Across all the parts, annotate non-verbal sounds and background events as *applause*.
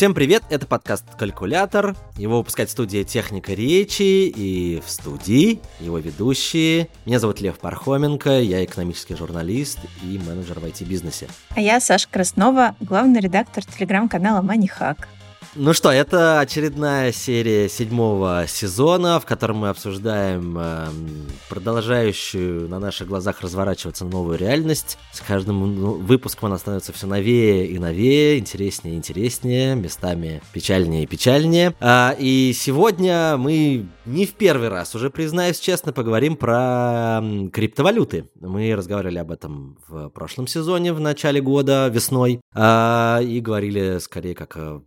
Всем привет, это подкаст «Калькулятор». Его выпускает студия «Техника речи» и в студии его ведущие. Меня зовут Лев Пархоменко, я экономический журналист и менеджер в IT-бизнесе. А я Саша Краснова, главный редактор телеграм-канала «Манихак». Ну что, это очередная серия седьмого сезона, в котором мы обсуждаем э, продолжающую на наших глазах разворачиваться новую реальность. С каждым ну, выпуском она становится все новее и новее, интереснее и интереснее, местами печальнее и печальнее. А, и сегодня мы не в первый раз, уже признаюсь честно, поговорим про криптовалюты. Мы разговаривали об этом в прошлом сезоне, в начале года, весной, а, и говорили скорее как о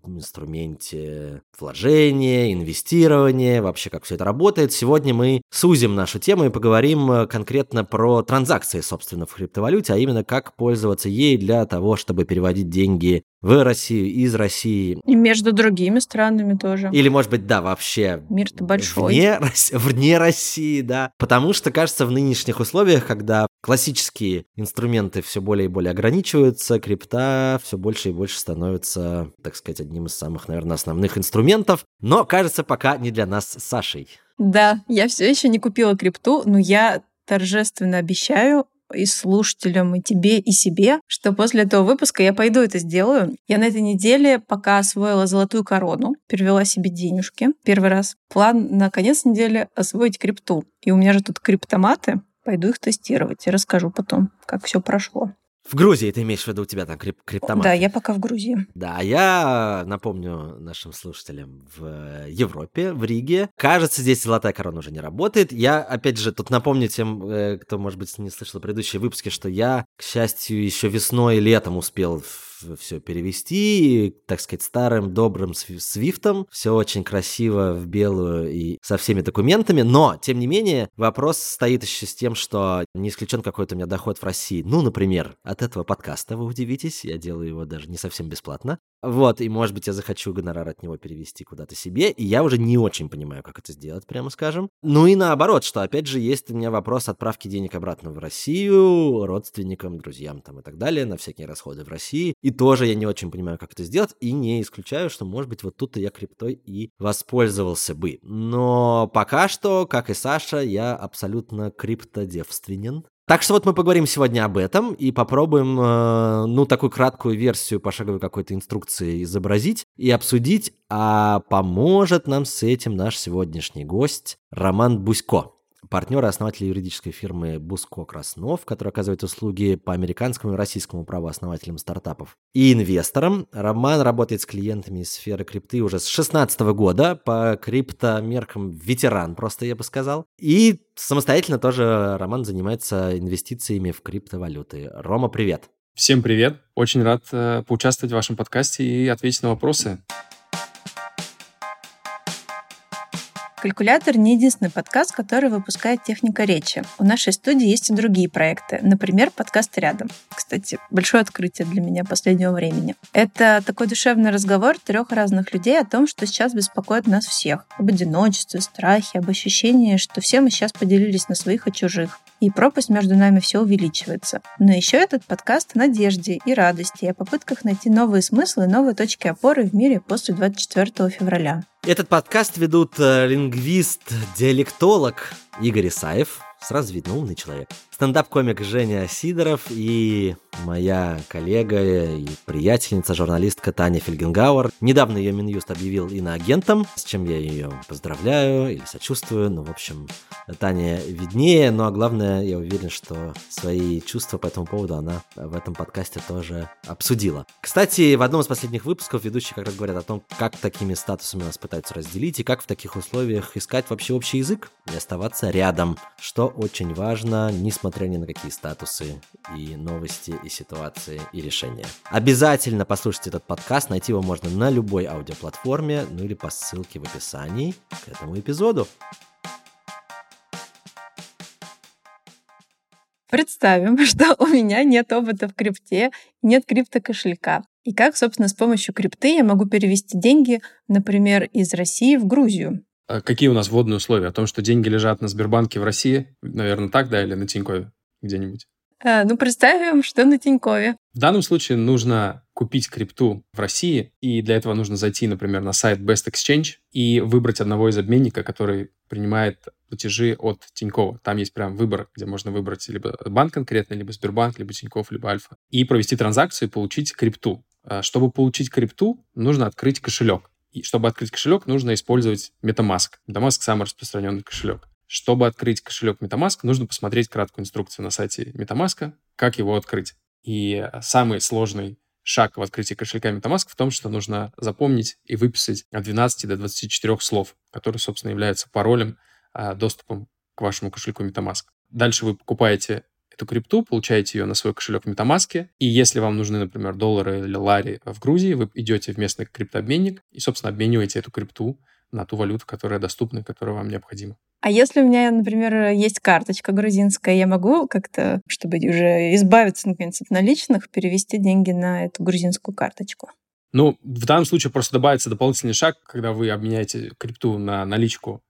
инструменте вложения, инвестирования, вообще как все это работает. Сегодня мы сузим нашу тему и поговорим э, конкретно про транзакции, собственно, в криптовалюте, а именно как пользоваться ей для того, чтобы переводить деньги в Россию, из России. И между другими странами тоже. Или, может быть, да, вообще... Мир-то большой. Вне, вне России, да. Потому что, кажется, в нынешних условиях, когда классические инструменты все более и более ограничиваются, крипта все больше и больше становится, так сказать, одним из самых, наверное, основных инструментов. Но, кажется, пока не для нас с Сашей. Да, я все еще не купила крипту, но я торжественно обещаю и слушателям, и тебе, и себе, что после этого выпуска я пойду это сделаю. Я на этой неделе пока освоила золотую корону, перевела себе денежки. Первый раз. План на конец недели освоить крипту. И у меня же тут криптоматы. Пойду их тестировать и расскажу потом, как все прошло. В Грузии ты имеешь в виду у тебя там крип криптомат? Да, я пока в Грузии. Да, а я напомню нашим слушателям в Европе, в Риге. Кажется, здесь золотая корона уже не работает. Я, опять же, тут напомню тем, э, кто, может быть, не слышал предыдущие выпуски, что я, к счастью, еще весной и летом успел все перевести, так сказать, старым добрым свифтом. Все очень красиво в белую и со всеми документами. Но, тем не менее, вопрос стоит еще с тем, что не исключен какой-то у меня доход в России. Ну, например, от этого подкаста, вы удивитесь, я делаю его даже не совсем бесплатно. Вот, и может быть я захочу гонорар от него перевести куда-то себе, и я уже не очень понимаю, как это сделать, прямо скажем. Ну и наоборот, что опять же есть у меня вопрос отправки денег обратно в Россию, родственникам, друзьям там и так далее, на всякие расходы в России. И тоже я не очень понимаю, как это сделать, и не исключаю, что, может быть, вот тут я криптой и воспользовался бы. Но пока что, как и Саша, я абсолютно криптодевственен. Так что вот мы поговорим сегодня об этом и попробуем, э, ну, такую краткую версию пошаговой какой-то инструкции изобразить и обсудить, а поможет нам с этим наш сегодняшний гость Роман Бусько партнер и основатель юридической фирмы Буско Краснов, который оказывает услуги по американскому и российскому праву основателям стартапов. И инвестором. Роман работает с клиентами из сферы крипты уже с 2016 года, по криптомеркам ветеран, просто я бы сказал. И самостоятельно тоже Роман занимается инвестициями в криптовалюты. Рома, привет! Всем привет! Очень рад э, поучаствовать в вашем подкасте и ответить на вопросы. Калькулятор не единственный подкаст, который выпускает техника речи. У нашей студии есть и другие проекты. Например, подкаст «Рядом». Кстати, большое открытие для меня последнего времени. Это такой душевный разговор трех разных людей о том, что сейчас беспокоит нас всех. Об одиночестве, страхе, об ощущении, что все мы сейчас поделились на своих и чужих. И пропасть между нами все увеличивается. Но еще этот подкаст о надежде и радости, и о попытках найти новые смыслы новые точки опоры в мире после 24 февраля. Этот подкаст ведут э, лингвист, диалектолог Игорь Исаев, сразу видно умный человек, стендап-комик Женя Сидоров и моя коллега и приятельница, журналистка Таня Фельгенгауэр. Недавно ее Минюст объявил иноагентом, с чем я ее поздравляю или сочувствую. Ну, в общем, Таня виднее, ну а главное, я уверен, что свои чувства по этому поводу она в этом подкасте тоже обсудила. Кстати, в одном из последних выпусков ведущие как раз говорят о том, как такими статусами нас пытаются разделить и как в таких условиях искать вообще общий язык и оставаться рядом, что очень важно, несмотря ни на какие статусы и новости и ситуации, и решения. Обязательно послушайте этот подкаст, найти его можно на любой аудиоплатформе, ну или по ссылке в описании к этому эпизоду. Представим, *laughs* что у меня нет опыта в крипте, нет криптокошелька. И как, собственно, с помощью крипты я могу перевести деньги, например, из России в Грузию? А какие у нас вводные условия? О том, что деньги лежат на Сбербанке в России? Наверное, так, да, или на Тинькове где-нибудь? А, ну, представим, что на Тинькове. В данном случае нужно купить крипту в России, и для этого нужно зайти, например, на сайт Best Exchange и выбрать одного из обменника, который принимает платежи от Тинькова. Там есть прям выбор, где можно выбрать либо банк конкретно, либо Сбербанк, либо Тиньков, либо Альфа, и провести транзакцию и получить крипту. А, чтобы получить крипту, нужно открыть кошелек. И чтобы открыть кошелек, нужно использовать MetaMask. MetaMask самый распространенный кошелек. Чтобы открыть кошелек MetaMask, нужно посмотреть краткую инструкцию на сайте MetaMask, как его открыть. И самый сложный шаг в открытии кошелька MetaMask в том, что нужно запомнить и выписать от 12 до 24 слов, которые, собственно, являются паролем, а, доступом к вашему кошельку MetaMask. Дальше вы покупаете эту крипту, получаете ее на свой кошелек в MetaMask, и если вам нужны, например, доллары или лари в Грузии, вы идете в местный криптообменник и, собственно, обмениваете эту крипту на ту валюту, которая доступна, которая вам необходима. А если у меня, например, есть карточка грузинская, я могу как-то, чтобы уже избавиться, наконец, от наличных, перевести деньги на эту грузинскую карточку? Ну, в данном случае просто добавится дополнительный шаг, когда вы обменяете крипту на наличку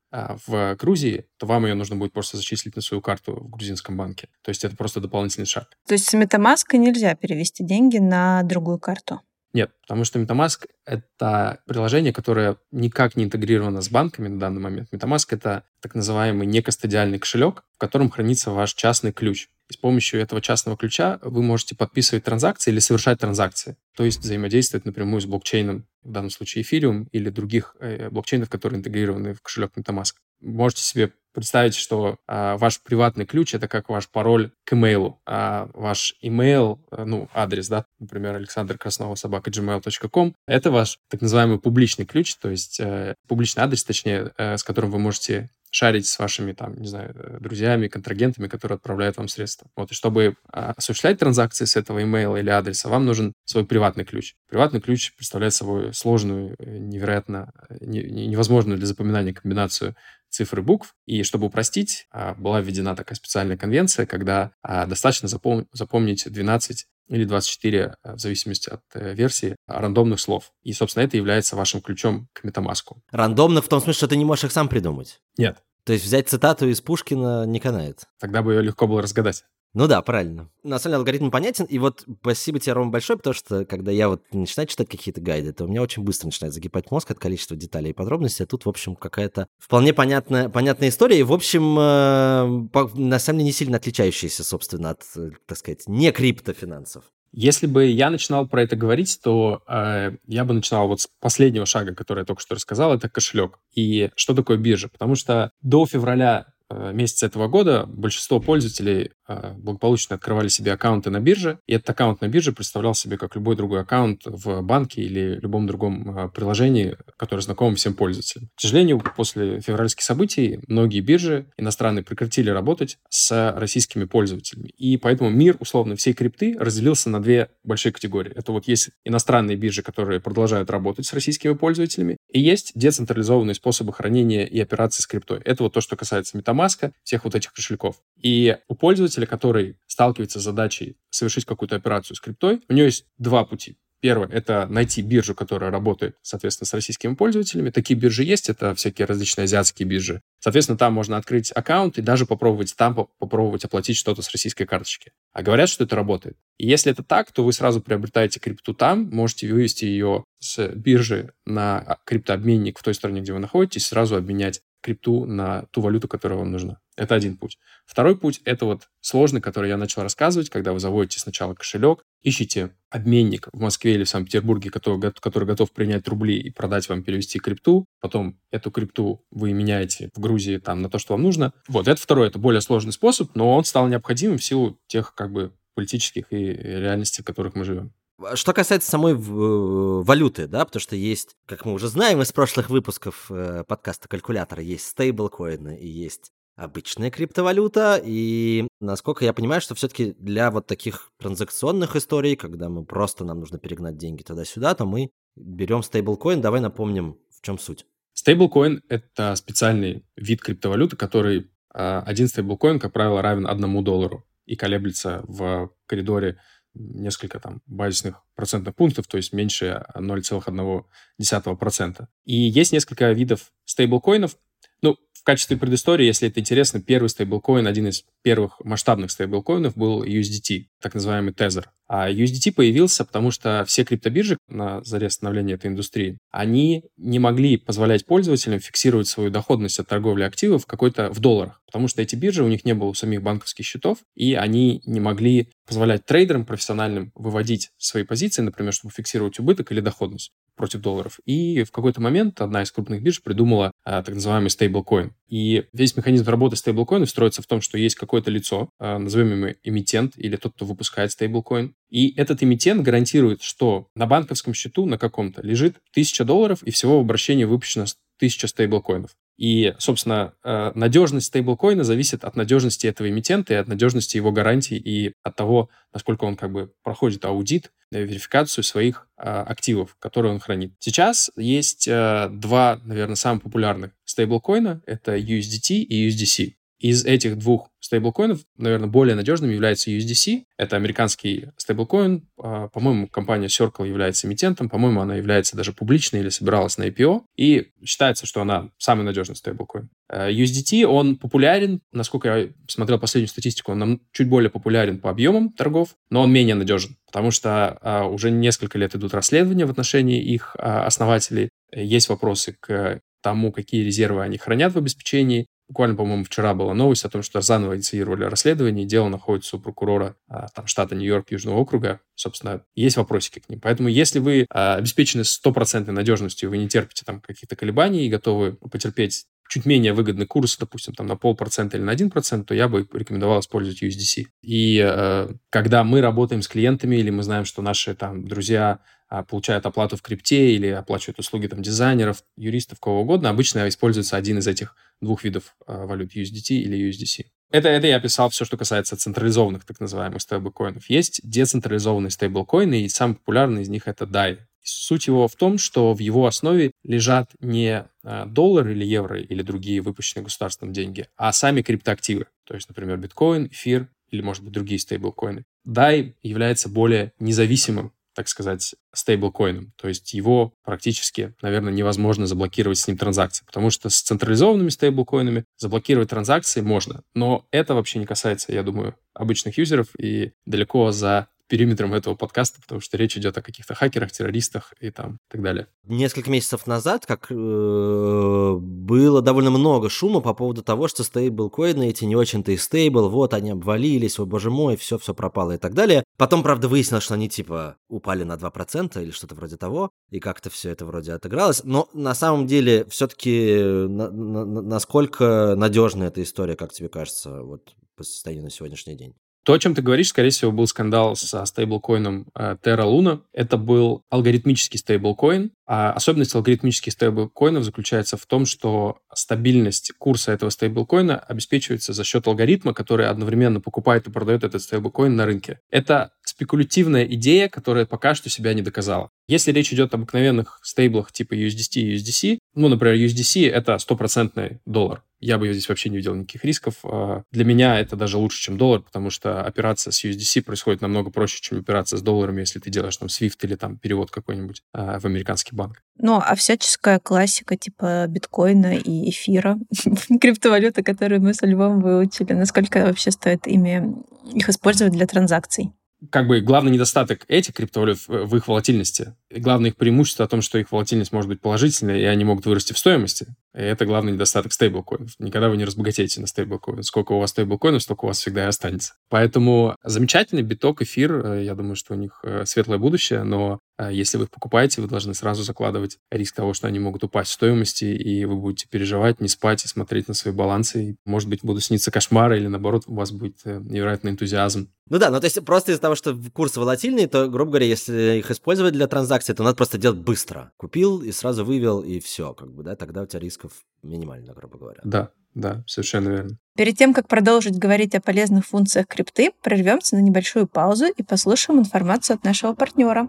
в Грузии, то вам ее нужно будет просто зачислить на свою карту в грузинском банке. То есть это просто дополнительный шаг. То есть с MetaMask нельзя перевести деньги на другую карту? Нет, потому что MetaMask — это приложение, которое никак не интегрировано с банками на данный момент. MetaMask — это так называемый некостадиальный кошелек, в котором хранится ваш частный ключ. И с помощью этого частного ключа вы можете подписывать транзакции или совершать транзакции. То есть взаимодействовать напрямую с блокчейном, в данном случае Ethereum или других э, блокчейнов, которые интегрированы в кошелек MetaMask. Можете себе представить, что а, ваш приватный ключ это как ваш пароль к имейлу, а ваш имейл, э, ну, адрес, да, например, Александр Краснова собака gmail.com, это ваш так называемый публичный ключ, то есть э, публичный адрес, точнее, э, с которым вы можете шарить с вашими, там, не знаю, э, друзьями, контрагентами, которые отправляют вам средства. Вот, и чтобы а, осуществлять транзакции с этого имейла или адреса, вам нужен свой приватный ключ. Приватный ключ представляет собой сложную, э, невероятно не, невозможную для запоминания комбинацию цифр и букв. И чтобы упростить, а, была введена такая специальная конвенция, когда а, достаточно запом- запомнить 12 или 24, а, в зависимости от э, версии, рандомных слов. И, собственно, это является вашим ключом к метамаску. Рандомно в том смысле, что ты не можешь их сам придумать? Нет. То есть взять цитату из Пушкина не канает? Тогда бы ее легко было разгадать. Ну да, правильно. На самом деле алгоритм понятен, и вот спасибо тебе, Рома, большое, потому что когда я вот начинаю читать какие-то гайды, то у меня очень быстро начинает загибать мозг от количества деталей и подробностей, а тут, в общем, какая-то вполне понятная, понятная история, и, в общем, э, на самом деле не сильно отличающаяся, собственно, от, э, так сказать, не криптофинансов. Если бы я начинал про это говорить, то э, я бы начинал вот с последнего шага, который я только что рассказал, это кошелек. И что такое биржа? Потому что до февраля месяца этого года большинство пользователей э, благополучно открывали себе аккаунты на бирже, и этот аккаунт на бирже представлял себе как любой другой аккаунт в банке или любом другом э, приложении, которое знакомо всем пользователям. К сожалению, после февральских событий многие биржи иностранные прекратили работать с российскими пользователями, и поэтому мир, условно, всей крипты разделился на две большие категории. Это вот есть иностранные биржи, которые продолжают работать с российскими пользователями, и есть децентрализованные способы хранения и операций с криптой. Это вот то, что касается MetaMask, всех вот этих кошельков. И у пользователя, который сталкивается с задачей совершить какую-то операцию с криптой, у него есть два пути. Первое — это найти биржу, которая работает, соответственно, с российскими пользователями. Такие биржи есть, это всякие различные азиатские биржи. Соответственно, там можно открыть аккаунт и даже попробовать там попробовать оплатить что-то с российской карточки. А говорят, что это работает. И если это так, то вы сразу приобретаете крипту там, можете вывести ее с биржи на криптообменник в той стране, где вы находитесь, сразу обменять крипту на ту валюту, которая вам нужна. Это один путь. Второй путь — это вот сложный, который я начал рассказывать, когда вы заводите сначала кошелек, ищите обменник в Москве или в Санкт-Петербурге, который, который готов принять рубли и продать вам, перевести крипту. Потом эту крипту вы меняете в Грузии там на то, что вам нужно. Вот, это второй, это более сложный способ, но он стал необходимым в силу тех как бы политических и реальностей, в которых мы живем. Что касается самой валюты, да, потому что есть, как мы уже знаем из прошлых выпусков э, подкаста «Калькулятор», есть стейблкоины и есть обычная криптовалюта, и насколько я понимаю, что все-таки для вот таких транзакционных историй, когда мы просто нам нужно перегнать деньги туда-сюда, то мы берем стейблкоин. Давай напомним, в чем суть. Стейблкоин — это специальный вид криптовалюты, который а, один стейблкоин, как правило, равен одному доллару и колеблется в коридоре несколько там базисных процентных пунктов, то есть меньше 0,1%. И есть несколько видов стейблкоинов. Ну, в качестве предыстории, если это интересно, первый стейблкоин, один из первых масштабных стейблкоинов был USDT, так называемый Tether. А USDT появился, потому что все криптобиржи на заре становления этой индустрии, они не могли позволять пользователям фиксировать свою доходность от торговли активов какой-то в долларах, потому что эти биржи, у них не было у самих банковских счетов, и они не могли позволять трейдерам профессиональным выводить свои позиции, например, чтобы фиксировать убыток или доходность против долларов. И в какой-то момент одна из крупных бирж придумала а, так называемый стейблкоин. И весь механизм работы стейблкоина строится в том, что есть какое-то лицо, а, назовем его эмитент или тот, кто выпускает стейблкоин, и этот эмитент гарантирует, что на банковском счету на каком-то лежит 1000 долларов, и всего в обращении выпущено 1000 стейблкоинов. И, собственно, э, надежность стейблкоина зависит от надежности этого эмитента и от надежности его гарантий и от того, насколько он как бы проходит аудит, э, верификацию своих э, активов, которые он хранит. Сейчас есть два, наверное, самых популярных стейблкоина. Это USDT и USDC. Из этих двух стейблкоинов, наверное, более надежным является USDC. Это американский стейблкоин. А, по-моему, компания Circle является эмитентом. По-моему, она является даже публичной или собиралась на IPO. И считается, что она самый надежный стейблкоин. А, USDT, он популярен. Насколько я смотрел последнюю статистику, он чуть более популярен по объемам торгов, но он менее надежен, потому что а, уже несколько лет идут расследования в отношении их основателей. Есть вопросы к тому, какие резервы они хранят в обеспечении, Буквально, по-моему, вчера была новость о том, что заново инициировали расследование, дело находится у прокурора а, там, штата Нью-Йорк, Южного округа. Собственно, есть вопросики к ним. Поэтому если вы а, обеспечены стопроцентной надежностью, вы не терпите там каких-то колебаний и готовы потерпеть чуть менее выгодный курс, допустим, там на полпроцента или на один процент, то я бы рекомендовал использовать USDC. И э, когда мы работаем с клиентами или мы знаем, что наши там друзья получают оплату в крипте или оплачивают услуги там дизайнеров, юристов, кого угодно, обычно используется один из этих двух видов а, валют, USDT или USDC. Это, это я описал все, что касается централизованных так называемых стейблкоинов. Есть децентрализованные стейблкоины, и самый популярный из них это DAI. Суть его в том, что в его основе лежат не а, доллар или евро или другие выпущенные государством деньги, а сами криптоактивы. То есть, например, биткоин, эфир или, может быть, другие стейблкоины. DAI является более независимым так сказать, стейблкоином. То есть его практически, наверное, невозможно заблокировать с ним транзакции, потому что с централизованными стейблкоинами заблокировать транзакции можно. Но это вообще не касается, я думаю, обычных юзеров и далеко за периметром этого подкаста, потому что речь идет о каких-то хакерах, террористах и там так далее. Несколько месяцев назад как э, было довольно много шума по поводу того, что стейблкоины эти не очень-то и стейбл, вот они обвалились, о боже мой, все, все пропало и так далее. Потом, правда, выяснилось, что они типа упали на 2% или что-то вроде того, и как-то все это вроде отыгралось. Но на самом деле все-таки на, на, насколько надежна эта история, как тебе кажется, вот по состоянию на сегодняшний день? То, о чем ты говоришь, скорее всего, был скандал со стейблкоином э, Terra Luna. Это был алгоритмический стейблкоин. А особенность алгоритмических стейблкоинов заключается в том, что стабильность курса этого стейблкоина обеспечивается за счет алгоритма, который одновременно покупает и продает этот стейблкоин на рынке. Это спекулятивная идея, которая пока что себя не доказала. Если речь идет об обыкновенных стейблах типа USDT и USDC, ну, например, USDC — это стопроцентный доллар, я бы здесь вообще не видел никаких рисков. А, для меня это даже лучше, чем доллар, потому что операция с USDC происходит намного проще, чем операция с долларами, если ты делаешь там SWIFT или там перевод какой-нибудь а, в американский банк. Ну, а всяческая классика типа биткоина и эфира, *laughs* криптовалюта, которую мы со Львом выучили, насколько вообще стоит ими их использовать для транзакций? Как бы главный недостаток этих криптовалют в их волатильности. Главное их преимущество о том, что их волатильность может быть положительной, и они могут вырасти в стоимости. Это главный недостаток стейблкоинов. Никогда вы не разбогатеете на стейблкоинах. Сколько у вас стейблкоинов, столько у вас всегда и останется. Поэтому замечательный биток, эфир. Э, я думаю, что у них э, светлое будущее, но э, если вы их покупаете, вы должны сразу закладывать риск того, что они могут упасть в стоимости, и вы будете переживать, не спать и смотреть на свои балансы. Может быть, будут сниться кошмары, или наоборот, у вас будет невероятный энтузиазм. Ну да, ну то есть просто из-за того, что курсы волатильные, то, грубо говоря, если их использовать для транзакций, то надо просто делать быстро. Купил и сразу вывел, и все, как бы, да, тогда у тебя рисков минимально, грубо говоря. Да, да, совершенно верно. Перед тем, как продолжить говорить о полезных функциях крипты, прервемся на небольшую паузу и послушаем информацию от нашего партнера.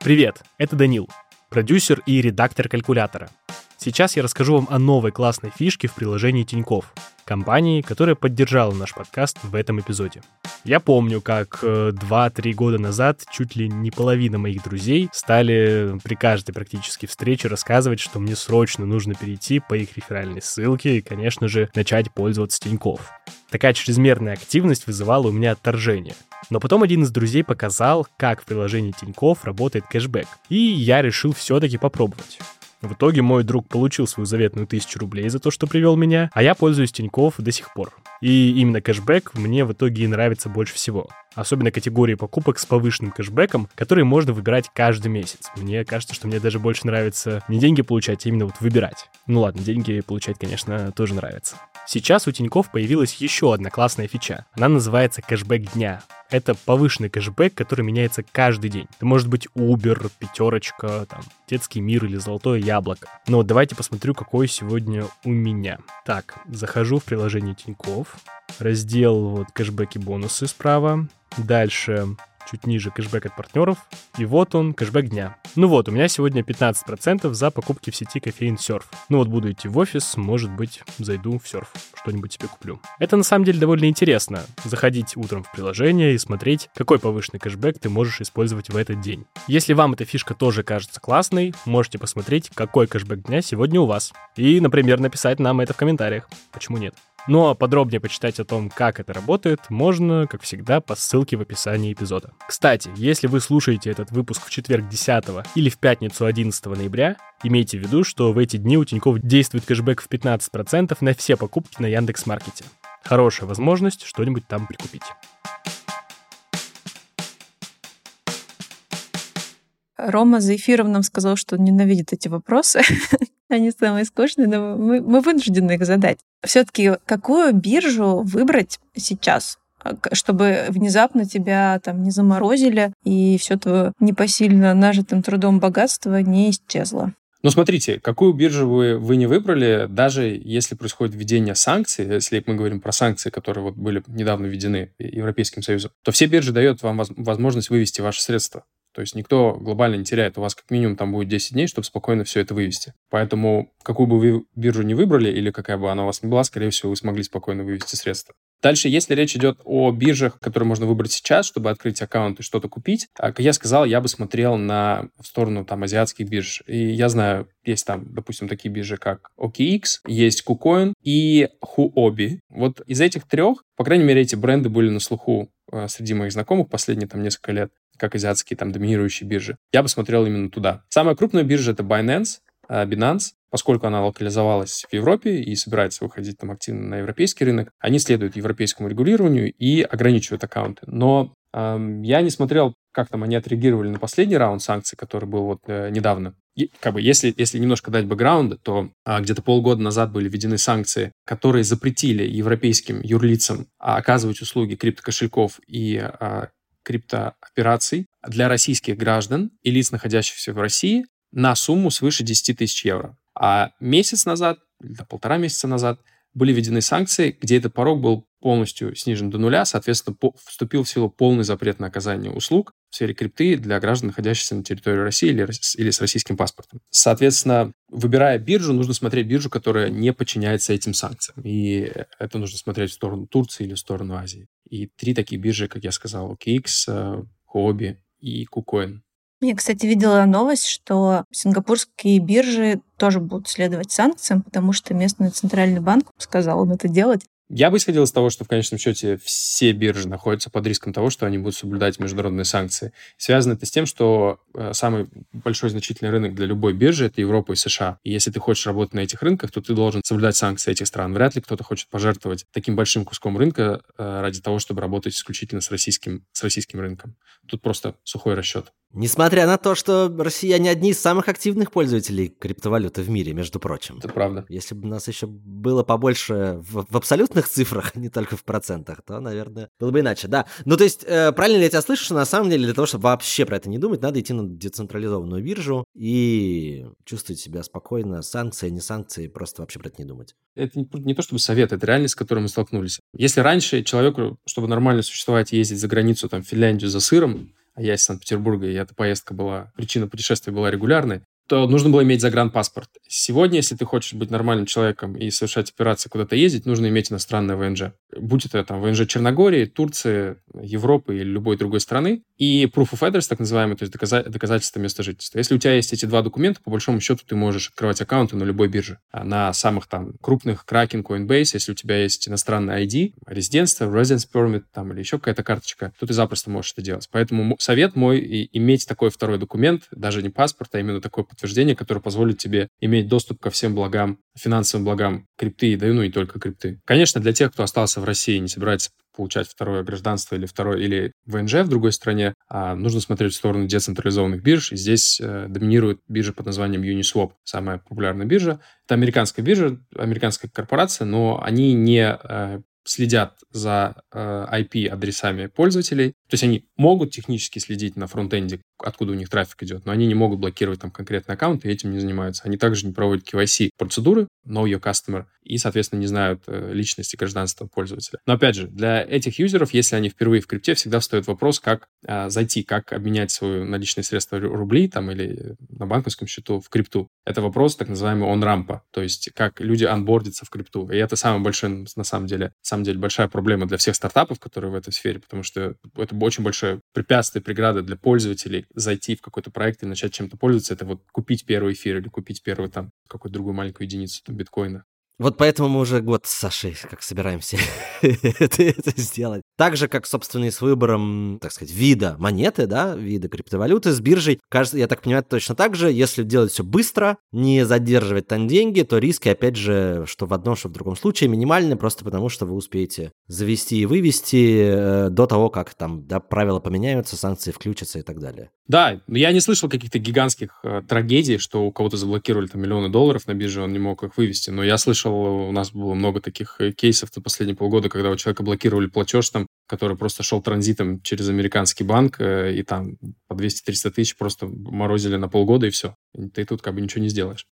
Привет, это Данил, продюсер и редактор калькулятора. Сейчас я расскажу вам о новой классной фишке в приложении Тиньков, компании, которая поддержала наш подкаст в этом эпизоде. Я помню, как 2-3 э, года назад чуть ли не половина моих друзей стали при каждой практически встрече рассказывать, что мне срочно нужно перейти по их реферальной ссылке и, конечно же, начать пользоваться Тиньков. Такая чрезмерная активность вызывала у меня отторжение. Но потом один из друзей показал, как в приложении Тиньков работает кэшбэк, и я решил все-таки попробовать. В итоге мой друг получил свою заветную тысячу рублей за то, что привел меня, а я пользуюсь Тинькофф до сих пор. И именно кэшбэк мне в итоге и нравится больше всего. Особенно категории покупок с повышенным кэшбэком, которые можно выбирать каждый месяц. Мне кажется, что мне даже больше нравится не деньги получать, а именно вот выбирать. Ну ладно, деньги получать, конечно, тоже нравится. Сейчас у Тинькофф появилась еще одна классная фича. Она называется кэшбэк дня это повышенный кэшбэк, который меняется каждый день. Это может быть Uber, пятерочка, там, детский мир или золотое яблоко. Но давайте посмотрю, какой сегодня у меня. Так, захожу в приложение Тинькофф, раздел вот кэшбэки бонусы справа. Дальше чуть ниже кэшбэк от партнеров. И вот он, кэшбэк дня. Ну вот, у меня сегодня 15% за покупки в сети кофеен Surf. Ну вот буду идти в офис, может быть, зайду в Surf, что-нибудь себе куплю. Это на самом деле довольно интересно. Заходить утром в приложение и смотреть, какой повышенный кэшбэк ты можешь использовать в этот день. Если вам эта фишка тоже кажется классной, можете посмотреть, какой кэшбэк дня сегодня у вас. И, например, написать нам это в комментариях. Почему нет? Ну а подробнее почитать о том, как это работает, можно, как всегда, по ссылке в описании эпизода. Кстати, если вы слушаете этот выпуск в четверг 10 или в пятницу 11 ноября, имейте в виду, что в эти дни у Тинькофф действует кэшбэк в 15% на все покупки на Яндекс.Маркете. Хорошая возможность что-нибудь там прикупить. Рома за эфиром нам сказал, что он ненавидит эти вопросы. *laughs* Они самые скучные, но мы, мы вынуждены их задать. Все-таки какую биржу выбрать сейчас? А, чтобы внезапно тебя там не заморозили, и все твое непосильно нажитым трудом богатство не исчезло. Ну, смотрите, какую биржу вы, вы не выбрали, даже если происходит введение санкций, если мы говорим про санкции, которые вот были недавно введены Европейским Союзом, то все биржи дают вам возможность вывести ваши средства. То есть никто глобально не теряет. У вас как минимум там будет 10 дней, чтобы спокойно все это вывести. Поэтому какую бы вы биржу не выбрали, или какая бы она у вас ни была, скорее всего, вы смогли спокойно вывести средства. Дальше, если речь идет о биржах, которые можно выбрать сейчас, чтобы открыть аккаунт и что-то купить, как я сказал, я бы смотрел на в сторону там азиатских бирж. И я знаю, есть там, допустим, такие биржи, как OKX, есть KuCoin и Huobi. Вот из этих трех, по крайней мере, эти бренды были на слуху а, среди моих знакомых последние там несколько лет как азиатские там доминирующие биржи. Я бы смотрел именно туда. Самая крупная биржа — это Binance, а, Binance, поскольку она локализовалась в Европе и собирается выходить там активно на европейский рынок, они следуют европейскому регулированию и ограничивают аккаунты. Но эм, я не смотрел, как там они отреагировали на последний раунд санкций, который был вот э, недавно. И, как бы, если, если немножко дать бэкграунда, то а, где-то полгода назад были введены санкции, которые запретили европейским юрлицам а, оказывать услуги криптокошельков и а, криптоопераций для российских граждан и лиц, находящихся в России, на сумму свыше 10 тысяч евро. А месяц назад, или полтора месяца назад, были введены санкции, где этот порог был полностью снижен до нуля, соответственно, по, вступил в силу полный запрет на оказание услуг в сфере крипты для граждан, находящихся на территории России или, или с российским паспортом. Соответственно, выбирая биржу, нужно смотреть биржу, которая не подчиняется этим санкциям. И это нужно смотреть в сторону Турции или в сторону Азии. И три такие биржи, как я сказал, OKX, Huobi и KuCoin. Я, кстати, видела новость, что сингапурские биржи тоже будут следовать санкциям, потому что местный центральный банк сказал им это делать. Я бы исходил из того, что в конечном счете все биржи находятся под риском того, что они будут соблюдать международные санкции. Связано это с тем, что э, самый большой значительный рынок для любой биржи — это Европа и США. И если ты хочешь работать на этих рынках, то ты должен соблюдать санкции этих стран. Вряд ли кто-то хочет пожертвовать таким большим куском рынка э, ради того, чтобы работать исключительно с российским, с российским рынком. Тут просто сухой расчет. Несмотря на то, что россияне одни из самых активных пользователей криптовалюты в мире, между прочим. Это правда. Если бы нас еще было побольше в, в абсолютных цифрах, *laughs* а не только в процентах, то, наверное, было бы иначе, да. Ну, то есть, э, правильно ли я тебя слышу, что на самом деле для того, чтобы вообще про это не думать, надо идти на децентрализованную биржу и чувствовать себя спокойно, санкции, не санкции, просто вообще про это не думать. Это не, не то чтобы совет, это реальность, с которой мы столкнулись. Если раньше человеку, чтобы нормально существовать, ездить за границу, там, в Финляндию за сыром, а я из Санкт-Петербурга, и эта поездка была, причина путешествия была регулярной, то нужно было иметь загранпаспорт. Сегодня, если ты хочешь быть нормальным человеком и совершать операции, куда-то ездить, нужно иметь иностранное ВНЖ. Будь это там ВНЖ Черногории, Турции, Европы или любой другой страны. И proof of address, так называемый, то есть доказа- доказательство места жительства. Если у тебя есть эти два документа, по большому счету ты можешь открывать аккаунты на любой бирже. А на самых там крупных Kraken, Coinbase, если у тебя есть иностранный ID, резидентство, residence permit там или еще какая-то карточка, то ты запросто можешь это делать. Поэтому совет мой иметь такой второй документ, даже не паспорт, а именно такой подтверждение, которое позволит тебе иметь доступ ко всем благам, финансовым благам крипты, да и ну и только крипты. Конечно, для тех, кто остался в России и не собирается получать второе гражданство или второе или ВНЖ в другой стране, а нужно смотреть в сторону децентрализованных бирж. И здесь э, доминирует биржа под названием Uniswap, самая популярная биржа. Это американская биржа, американская корпорация, но они не э, следят за э, IP-адресами пользователей. То есть они могут технически следить на фронтенде, откуда у них трафик идет, но они не могут блокировать там конкретный аккаунт и этим не занимаются. Они также не проводят KYC-процедуры, know your customer, и, соответственно, не знают э, личности гражданства пользователя. Но, опять же, для этих юзеров, если они впервые в крипте, всегда встает вопрос, как э, зайти, как обменять свои наличные средства рубли там или на банковском счету в крипту. Это вопрос так называемый он-рампа, то есть как люди анбордятся в крипту. И это самый большой, на самом деле, на самом деле большая проблема для всех стартапов, которые в этой сфере, потому что это очень большое препятствие, преграда для пользователей зайти в какой-то проект и начать чем-то пользоваться. Это вот купить первый эфир или купить первый там какую-то другую маленькую единицу там, биткоина. Вот поэтому мы уже год с Сашей как собираемся *laughs* это, это сделать. Так же, как, собственно, и с выбором, так сказать, вида монеты, да, вида криптовалюты с биржей. Кажется, я так понимаю, точно так же. Если делать все быстро, не задерживать там деньги, то риски, опять же, что в одном, что в другом случае минимальны, просто потому что вы успеете завести и вывести э, до того, как там да, правила поменяются, санкции включатся и так далее. Да, я не слышал каких-то гигантских э, трагедий, что у кого-то заблокировали там миллионы долларов на бирже, он не мог их вывести. Но я слышал, у нас было много таких э, кейсов за последние полгода, когда у человека блокировали платеж там, который просто шел транзитом через американский банк, э, и там по 200-300 тысяч просто морозили на полгода, и все. Ты тут как бы ничего не сделаешь.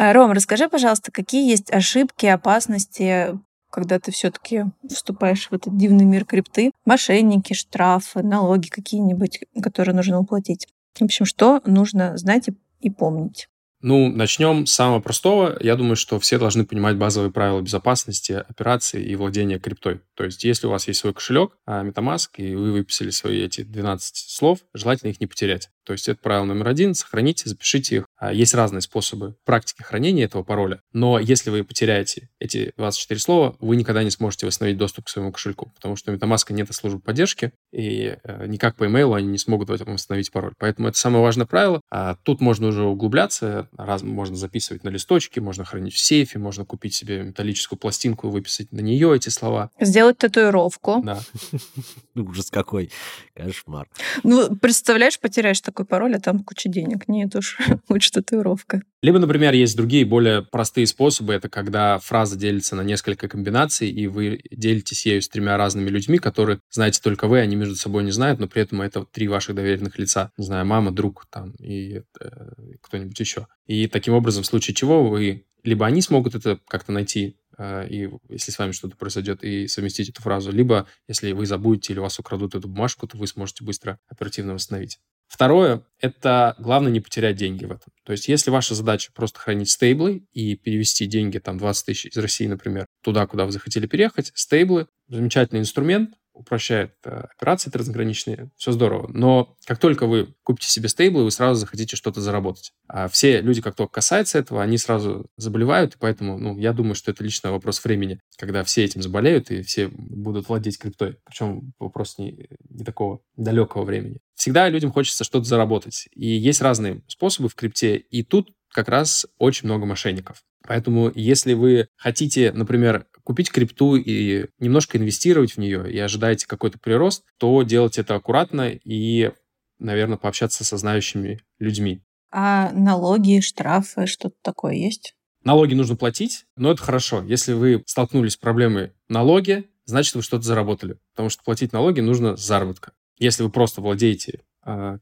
А, Ром, расскажи, пожалуйста, какие есть ошибки, опасности, когда ты все-таки вступаешь в этот дивный мир крипты? Мошенники, штрафы, налоги какие-нибудь, которые нужно уплатить. В общем, что нужно знать и помнить? Ну, начнем с самого простого. Я думаю, что все должны понимать базовые правила безопасности операции и владения криптой. То есть, если у вас есть свой кошелек, а, MetaMask, и вы выписали свои эти 12 слов, желательно их не потерять. То есть это правило номер один. Сохраните, запишите их. А, есть разные способы практики хранения этого пароля. Но если вы потеряете эти 24 слова, вы никогда не сможете восстановить доступ к своему кошельку, потому что у MetaMask нет службы поддержки, и э, никак по email они не смогут восстановить пароль. Поэтому это самое важное правило. А тут можно уже углубляться. Раз, можно записывать на листочке, можно хранить в сейфе, можно купить себе металлическую пластинку и выписать на нее эти слова. Сделать татуировку. Да. *laughs* Ужас какой. Кошмар. Ну, представляешь, потеряешь такой пароль, а там куча денег. Нет уж, *laughs* лучше татуировка. Либо, например, есть другие более простые способы. Это когда фраза делится на несколько комбинаций, и вы делитесь ею с тремя разными людьми, которые знаете только вы, они между собой не знают, но при этом это три ваших доверенных лица. Не знаю, мама, друг там и э, кто-нибудь еще. И таким образом, в случае чего вы либо они смогут это как-то найти, э, и если с вами что-то произойдет, и совместить эту фразу, либо если вы забудете или вас украдут эту бумажку, то вы сможете быстро оперативно восстановить. Второе — это главное не потерять деньги в этом. То есть если ваша задача просто хранить стейблы и перевести деньги, там, 20 тысяч из России, например, туда, куда вы захотели переехать, стейблы — замечательный инструмент, упрощает э, операции трансграничные, все здорово. Но как только вы купите себе стейблы, вы сразу захотите что-то заработать. А все люди, как только касается этого, они сразу заболевают, и поэтому, ну, я думаю, что это лично вопрос времени, когда все этим заболеют, и все будут владеть криптой. Причем вопрос не, не такого далекого времени. Всегда людям хочется что-то заработать. И есть разные способы в крипте, и тут как раз очень много мошенников. Поэтому, если вы хотите, например, купить крипту и немножко инвестировать в нее, и ожидаете какой-то прирост, то делать это аккуратно и, наверное, пообщаться со знающими людьми. А налоги, штрафы, что-то такое есть? Налоги нужно платить, но это хорошо. Если вы столкнулись с проблемой налоги, значит, вы что-то заработали. Потому что платить налоги нужно с заработка. Если вы просто владеете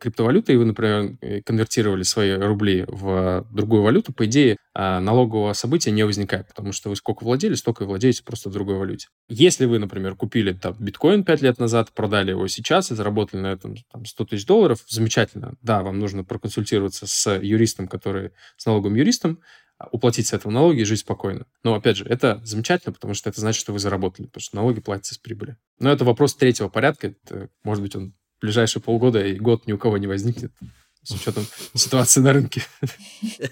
криптовалюты, и вы, например, конвертировали свои рубли в другую валюту, по идее, э, налогового события не возникает, потому что вы сколько владели, столько и владеете просто в другой валюте. Если вы, например, купили там биткоин 5 лет назад, продали его сейчас и заработали на этом там, 100 тысяч долларов, замечательно. Да, вам нужно проконсультироваться с юристом, который, с налоговым юристом, уплатить с этого налоги и жить спокойно. Но, опять же, это замечательно, потому что это значит, что вы заработали, потому что налоги платятся с прибыли. Но это вопрос третьего порядка. Это, может быть, он ближайшие полгода и год ни у кого не возникнет с учетом ситуации на рынке. *laughs*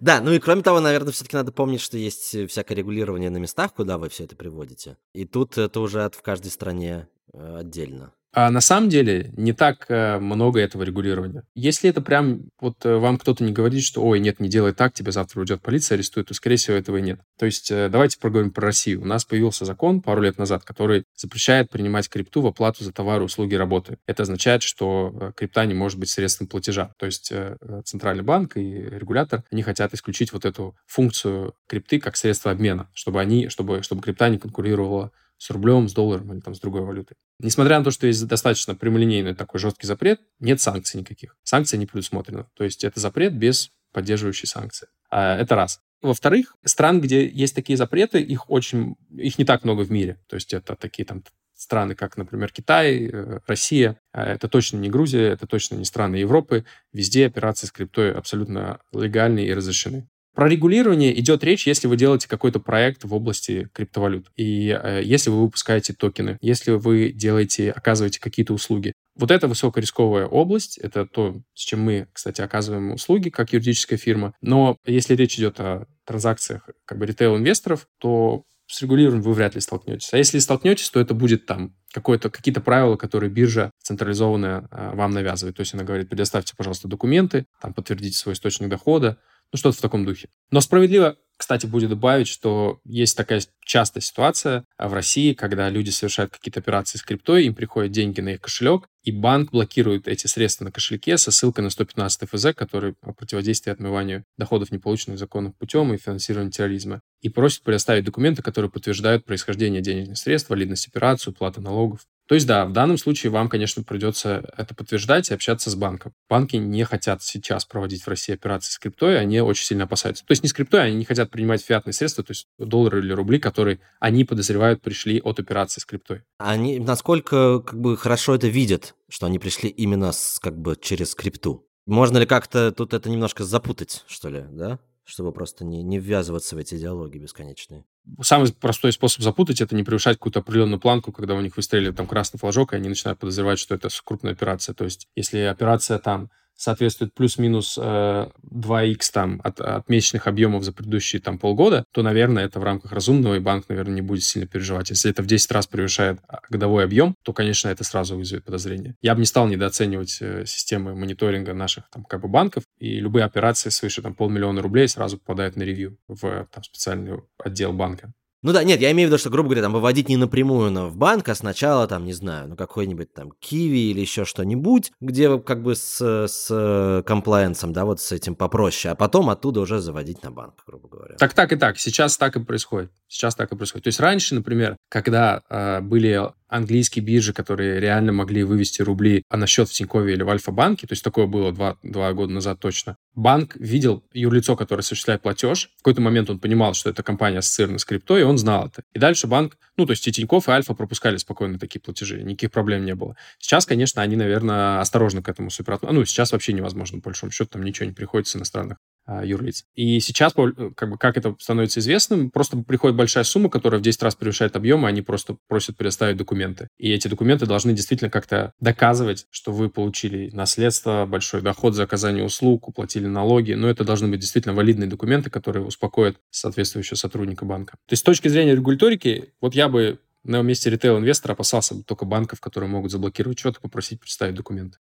Да, ну и кроме того, наверное, все-таки надо помнить, что есть всякое регулирование на местах, куда вы все это приводите. И тут это уже в каждой стране э, отдельно. А на самом деле не так э, много этого регулирования. Если это прям вот э, вам кто-то не говорит, что ой, нет, не делай так, тебе завтра уйдет полиция, арестует, то, скорее всего, этого и нет. То есть э, давайте поговорим про Россию. У нас появился закон пару лет назад, который запрещает принимать крипту в оплату за товары, услуги, работы. Это означает, что крипта не может быть средством платежа. То есть Центральный банк и регулятор, они хотят исключить вот эту функцию крипты как средство обмена, чтобы они, чтобы, чтобы крипта не конкурировала с рублем, с долларом или там с другой валютой. Несмотря на то, что есть достаточно прямолинейный такой жесткий запрет, нет санкций никаких. Санкции не предусмотрены. То есть это запрет без поддерживающей санкции. А, это раз. Во-вторых, стран, где есть такие запреты, их очень, их не так много в мире. То есть это такие там страны, как, например, Китай, э, Россия. А это точно не Грузия, это точно не страны Европы. Везде операции с криптой абсолютно легальные и разрешены. Про регулирование идет речь, если вы делаете какой-то проект в области криптовалют. И э, если вы выпускаете токены, если вы делаете, оказываете какие-то услуги. Вот это высокорисковая область, это то, с чем мы, кстати, оказываем услуги как юридическая фирма. Но если речь идет о транзакциях как бы ритейл-инвесторов, то с регулированием вы вряд ли столкнетесь. А если столкнетесь, то это будет там какое-то, какие-то правила, которые биржа централизованная а, вам навязывает. То есть она говорит, предоставьте, пожалуйста, документы, там подтвердите свой источник дохода, ну, что-то в таком духе. Но справедливо, кстати, будет добавить, что есть такая частая ситуация в России, когда люди совершают какие-то операции с криптой, им приходят деньги на их кошелек, и банк блокирует эти средства на кошельке со ссылкой на 115 ФЗ, который о противодействии отмыванию доходов, не полученных законным путем и финансированию терроризма, и просит предоставить документы, которые подтверждают происхождение денежных средств, валидность операции, уплаты налогов. То есть, да, в данном случае вам, конечно, придется это подтверждать и общаться с банком. Банки не хотят сейчас проводить в России операции с криптой, они очень сильно опасаются. То есть не с криптой, они не хотят принимать фиатные средства, то есть доллары или рубли, которые они подозревают пришли от операции с криптой. Они насколько как бы хорошо это видят, что они пришли именно с, как бы через крипту? Можно ли как-то тут это немножко запутать, что ли, да? чтобы просто не, не ввязываться в эти диалоги бесконечные. Самый простой способ запутать это не превышать какую-то определенную планку, когда у них выстрелили там красный флажок, и они начинают подозревать, что это крупная операция. То есть, если операция там соответствует плюс-минус э, 2х там от, от месячных объемов за предыдущие там полгода, то, наверное, это в рамках разумного, и банк, наверное, не будет сильно переживать. Если это в 10 раз превышает а, годовой объем, то, конечно, это сразу вызовет подозрение. Я бы не стал недооценивать э, системы мониторинга наших там как бы банков, и любые операции свыше там полмиллиона рублей сразу попадают на ревью в там, специальный отдел банка. Ну да, нет, я имею в виду, что, грубо говоря, там выводить не напрямую но в банк, а сначала там, не знаю, ну какой-нибудь там Киви или еще что-нибудь, где как бы с, с комплайенсом, да, вот с этим попроще, а потом оттуда уже заводить на банк, грубо говоря. Так, так и так. Сейчас так и происходит. Сейчас так и происходит. То есть раньше, например, когда э, были английские биржи, которые реально могли вывести рубли а на счет в Тинькове или в Альфа-банке, то есть такое было два, два года назад точно, банк видел юрлицо, которое осуществляет платеж, в какой-то момент он понимал, что эта компания ассоциирована с криптой, и он знал это. И дальше банк, ну, то есть и Тинькофф, и Альфа пропускали спокойно такие платежи, никаких проблем не было. Сейчас, конечно, они, наверное, осторожно к этому супер... Ну, сейчас вообще невозможно, по большому счету, там ничего не приходит с иностранных юрлиц. И сейчас, э, как бы, как это становится известным, просто приходит большая сумма, которая в 10 раз превышает объем, и они просто просят предоставить документы. И эти документы должны действительно как-то доказывать, что вы получили наследство, большой доход за оказание услуг, уплатили налоги. Но это должны быть действительно валидные документы, которые успокоят соответствующего сотрудника банка. То есть с точки зрения регуляторики, вот я бы на месте ритейл-инвестора опасался только банков, которые могут заблокировать счет и попросить представить документы.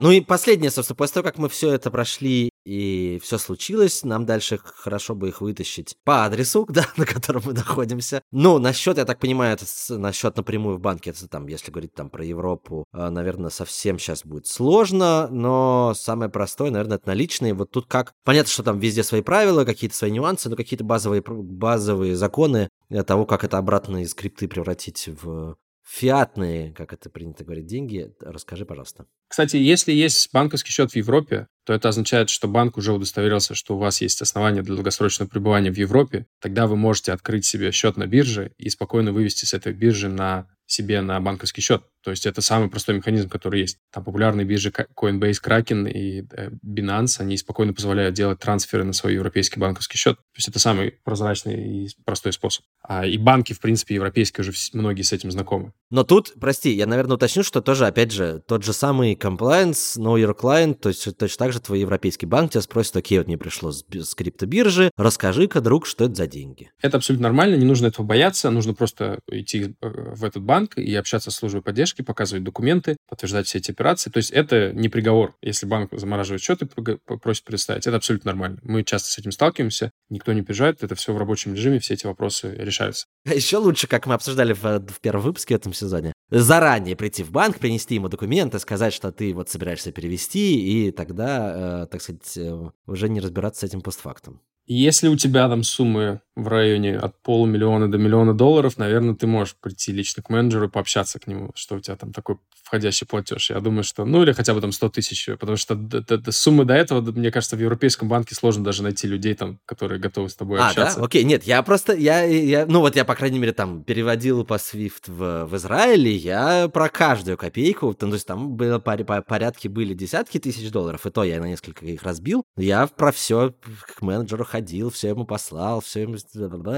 Ну и последнее, собственно, после того, как мы все это прошли и все случилось. Нам дальше хорошо бы их вытащить по адресу, *laughs* да, на котором мы находимся. Ну, насчет, я так понимаю, насчет напрямую в банке, это там, если говорить там про Европу, а, наверное, совсем сейчас будет сложно, но самое простое, наверное, это наличные. Вот тут как... Понятно, что там везде свои правила, какие-то свои нюансы, но какие-то базовые, базовые законы того, как это обратно из скрипты превратить в фиатные, как это принято говорить, деньги. Расскажи, пожалуйста. Кстати, если есть банковский счет в Европе, то это означает, что банк уже удостоверился, что у вас есть основания для долгосрочного пребывания в Европе. Тогда вы можете открыть себе счет на бирже и спокойно вывести с этой биржи на себе на банковский счет. То есть это самый простой механизм, который есть. Там популярные биржи Coinbase, Kraken и э, Binance, они спокойно позволяют делать трансферы на свой европейский банковский счет. То есть это самый прозрачный и простой способ. А, и банки, в принципе, европейские уже многие с этим знакомы. Но тут, прости, я, наверное, уточню, что тоже, опять же, тот же самый compliance, know your client, то есть точно так же твой европейский банк тебя спросит, окей, вот мне пришло с, с криптобиржи, расскажи-ка, друг, что это за деньги. Это абсолютно нормально, не нужно этого бояться, нужно просто идти э, в этот банк и общаться с службой поддержки, показывать документы, подтверждать все эти операции. То есть это не приговор. Если банк замораживает счет и просит предоставить, это абсолютно нормально. Мы часто с этим сталкиваемся, никто не переживает, это все в рабочем режиме, все эти вопросы решаются. А еще лучше, как мы обсуждали в, в первом выпуске этом сезоне, заранее прийти в банк, принести ему документы, сказать, что ты вот собираешься перевести, и тогда, э, так сказать, э, уже не разбираться с этим постфактом. Если у тебя там суммы в районе от полумиллиона до миллиона долларов, наверное, ты можешь прийти лично к менеджеру и пообщаться к нему, что у тебя там такой входящий платеж. Я думаю, что, ну, или хотя бы там 100 тысяч, потому что д- д- д- суммы до этого, мне кажется, в Европейском банке сложно даже найти людей там, которые готовы с тобой а, общаться. да? Окей, нет, я просто, я, я, ну вот я, по крайней мере, там переводил по SWIFT в, в Израиле, я про каждую копейку, то есть там было порядки были десятки тысяч долларов, и то я на несколько их разбил, я про все к менеджеру ходил, все ему послал, все ему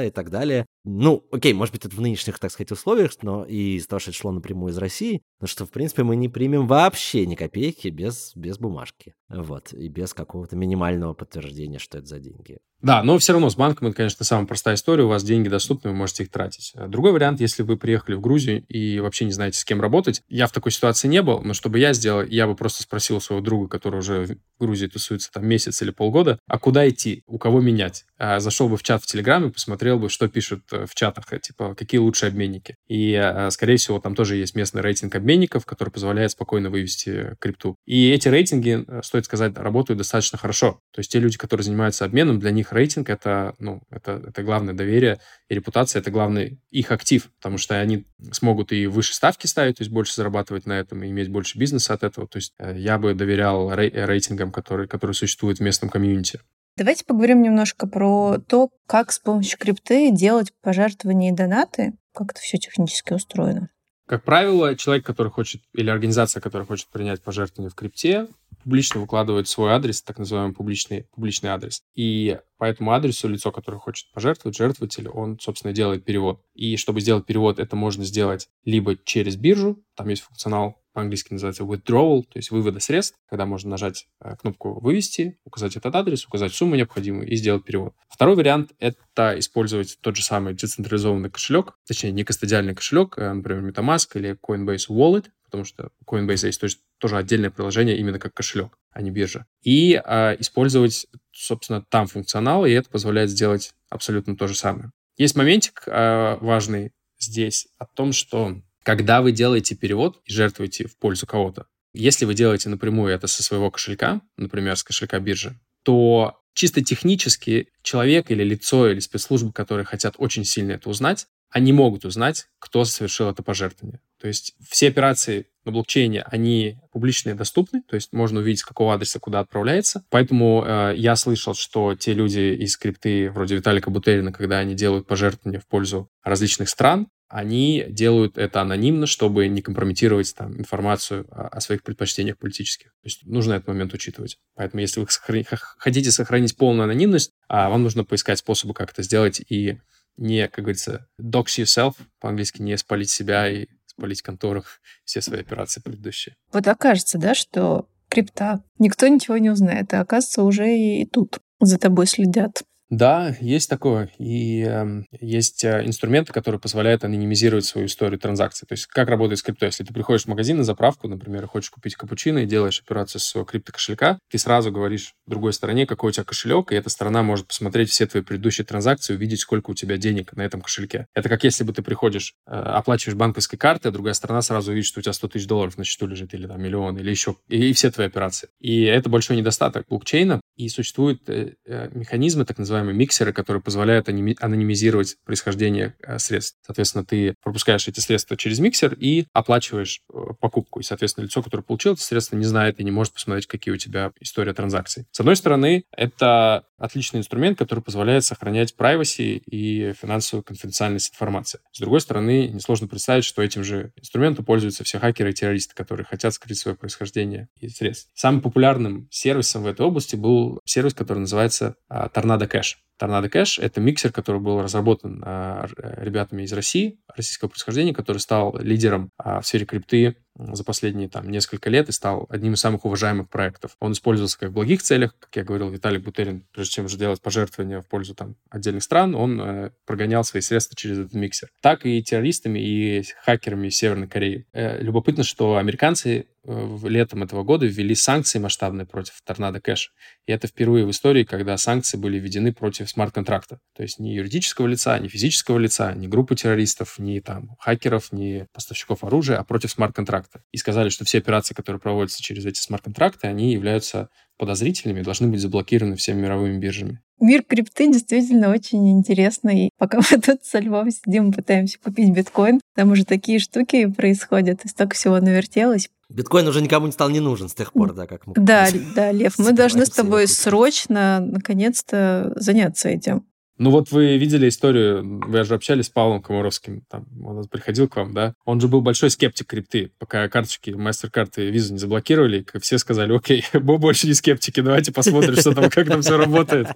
и так далее. Ну, окей, может быть, это в нынешних, так сказать, условиях, но и из того, что это шло напрямую из России, но что, в принципе, мы не примем вообще ни копейки без, без бумажки. Вот, и без какого-то минимального подтверждения, что это за деньги. Да, но все равно с банком это, конечно, самая простая история. У вас деньги доступны, вы можете их тратить. Другой вариант, если вы приехали в Грузию и вообще не знаете, с кем работать. Я в такой ситуации не был, но что бы я сделал, я бы просто спросил своего друга, который уже в Грузии тусуется там месяц или полгода, а куда идти, у кого менять. А зашел бы в чат в Телеграме, посмотрел бы, что пишут э, в чатах, э, типа, какие лучшие обменники. И, э, скорее всего, там тоже есть местный рейтинг обменников, который позволяет спокойно вывести крипту. И эти рейтинги, стоит сказать, работают достаточно хорошо. То есть те люди, которые занимаются обменом, для них рейтинг это, ну, это, это главное доверие и репутация, это главный их актив, потому что они смогут и выше ставки ставить, то есть больше зарабатывать на этом и иметь больше бизнеса от этого. То есть э, я бы доверял рейтингам, которые, которые существуют в местном комьюнити. Давайте поговорим немножко про то, как с помощью крипты делать пожертвования и донаты, как это все технически устроено. Как правило, человек, который хочет, или организация, которая хочет принять пожертвование в крипте, публично выкладывает свой адрес, так называемый публичный, публичный адрес. И по этому адресу лицо, которое хочет пожертвовать, жертвователь, он, собственно, делает перевод. И чтобы сделать перевод, это можно сделать либо через биржу, там есть функционал по-английски называется withdrawal, то есть вывода средств, когда можно нажать э, кнопку «Вывести», указать этот адрес, указать сумму необходимую и сделать перевод. Второй вариант — это использовать тот же самый децентрализованный кошелек, точнее, не кастодиальный кошелек, э, например, MetaMask или Coinbase Wallet, потому что Coinbase есть тоже, тоже отдельное приложение именно как кошелек, а не биржа. И а, использовать, собственно, там функционал, и это позволяет сделать абсолютно то же самое. Есть моментик а, важный здесь о том, что когда вы делаете перевод и жертвуете в пользу кого-то, если вы делаете напрямую это со своего кошелька, например, с кошелька биржи, то чисто технически человек или лицо или спецслужбы, которые хотят очень сильно это узнать, они могут узнать, кто совершил это пожертвование. То есть все операции на блокчейне, они публичные доступны, то есть можно увидеть, с какого адреса куда отправляется. Поэтому э, я слышал, что те люди из скрипты, вроде Виталика Бутерина, когда они делают пожертвования в пользу различных стран, они делают это анонимно, чтобы не компрометировать там, информацию о, своих предпочтениях политических. То есть нужно этот момент учитывать. Поэтому если вы сохрани- хотите сохранить полную анонимность, а вам нужно поискать способы, как это сделать и не, как говорится, dox yourself, по-английски не спалить себя и спалить контору, *laughs* все свои операции предыдущие. Вот окажется, да, что крипта, никто ничего не узнает, а оказывается уже и тут за тобой следят. Да, есть такое. И э, есть инструменты, которые позволяют анонимизировать свою историю транзакций. То есть как работает с крипто? Если ты приходишь в магазин на заправку, например, и хочешь купить капучино и делаешь операцию с своего криптокошелька, ты сразу говоришь другой стороне, какой у тебя кошелек, и эта сторона может посмотреть все твои предыдущие транзакции, увидеть, сколько у тебя денег на этом кошельке. Это как если бы ты приходишь, э, оплачиваешь банковской картой, а другая сторона сразу увидит, что у тебя 100 тысяч долларов на счету лежит, или там миллион, или еще, и, и все твои операции. И это большой недостаток блокчейна, и существуют э, э, механизмы, так называемые миксеры, которые позволяют анонимизировать происхождение э, средств. Соответственно, ты пропускаешь эти средства через миксер и оплачиваешь э, покупку. И, соответственно, лицо, которое получило это средство, не знает и не может посмотреть, какие у тебя история транзакций. С одной стороны, это отличный инструмент, который позволяет сохранять privacy и финансовую конфиденциальность информации. С другой стороны, несложно представить, что этим же инструментом пользуются все хакеры и террористы, которые хотят скрыть свое происхождение и средств. Самым популярным сервисом в этой области был сервис, который называется а, Tornado Cash. Tornado Cash — это миксер, который был разработан а, ребятами из России, российского происхождения, который стал лидером а, в сфере крипты за последние там несколько лет и стал одним из самых уважаемых проектов. Он использовался как в благих целях, как я говорил, Виталий Бутерин, прежде чем же делать пожертвования в пользу там отдельных стран, он э, прогонял свои средства через этот миксер. Так и террористами, и хакерами Северной Кореи. Э, любопытно, что американцы э, летом этого года ввели санкции масштабные против Торнадо Кэш. И это впервые в истории, когда санкции были введены против смарт-контракта. То есть ни юридического лица, ни физического лица, ни группы террористов, ни там хакеров, ни поставщиков оружия, а против смарт-контракта. И сказали, что все операции, которые проводятся через эти смарт-контракты, они являются подозрительными и должны быть заблокированы всеми мировыми биржами. Мир крипты действительно очень интересный. Пока мы тут со Львом сидим и пытаемся купить биткоин, там уже такие штуки происходят, и столько всего навертелось. Биткоин уже никому не стал не нужен с тех пор, да, как мы... Да, *laughs* да, Лев, мы должны с тобой срочно, наконец-то, заняться этим. Ну вот вы видели историю, вы же общались с Павлом Комаровским, там, он приходил к вам, да? Он же был большой скептик крипты, пока карточки, MasterCard и Visa не заблокировали, все сказали, окей, *laughs* мы больше не скептики, давайте посмотрим, что там, как там все работает.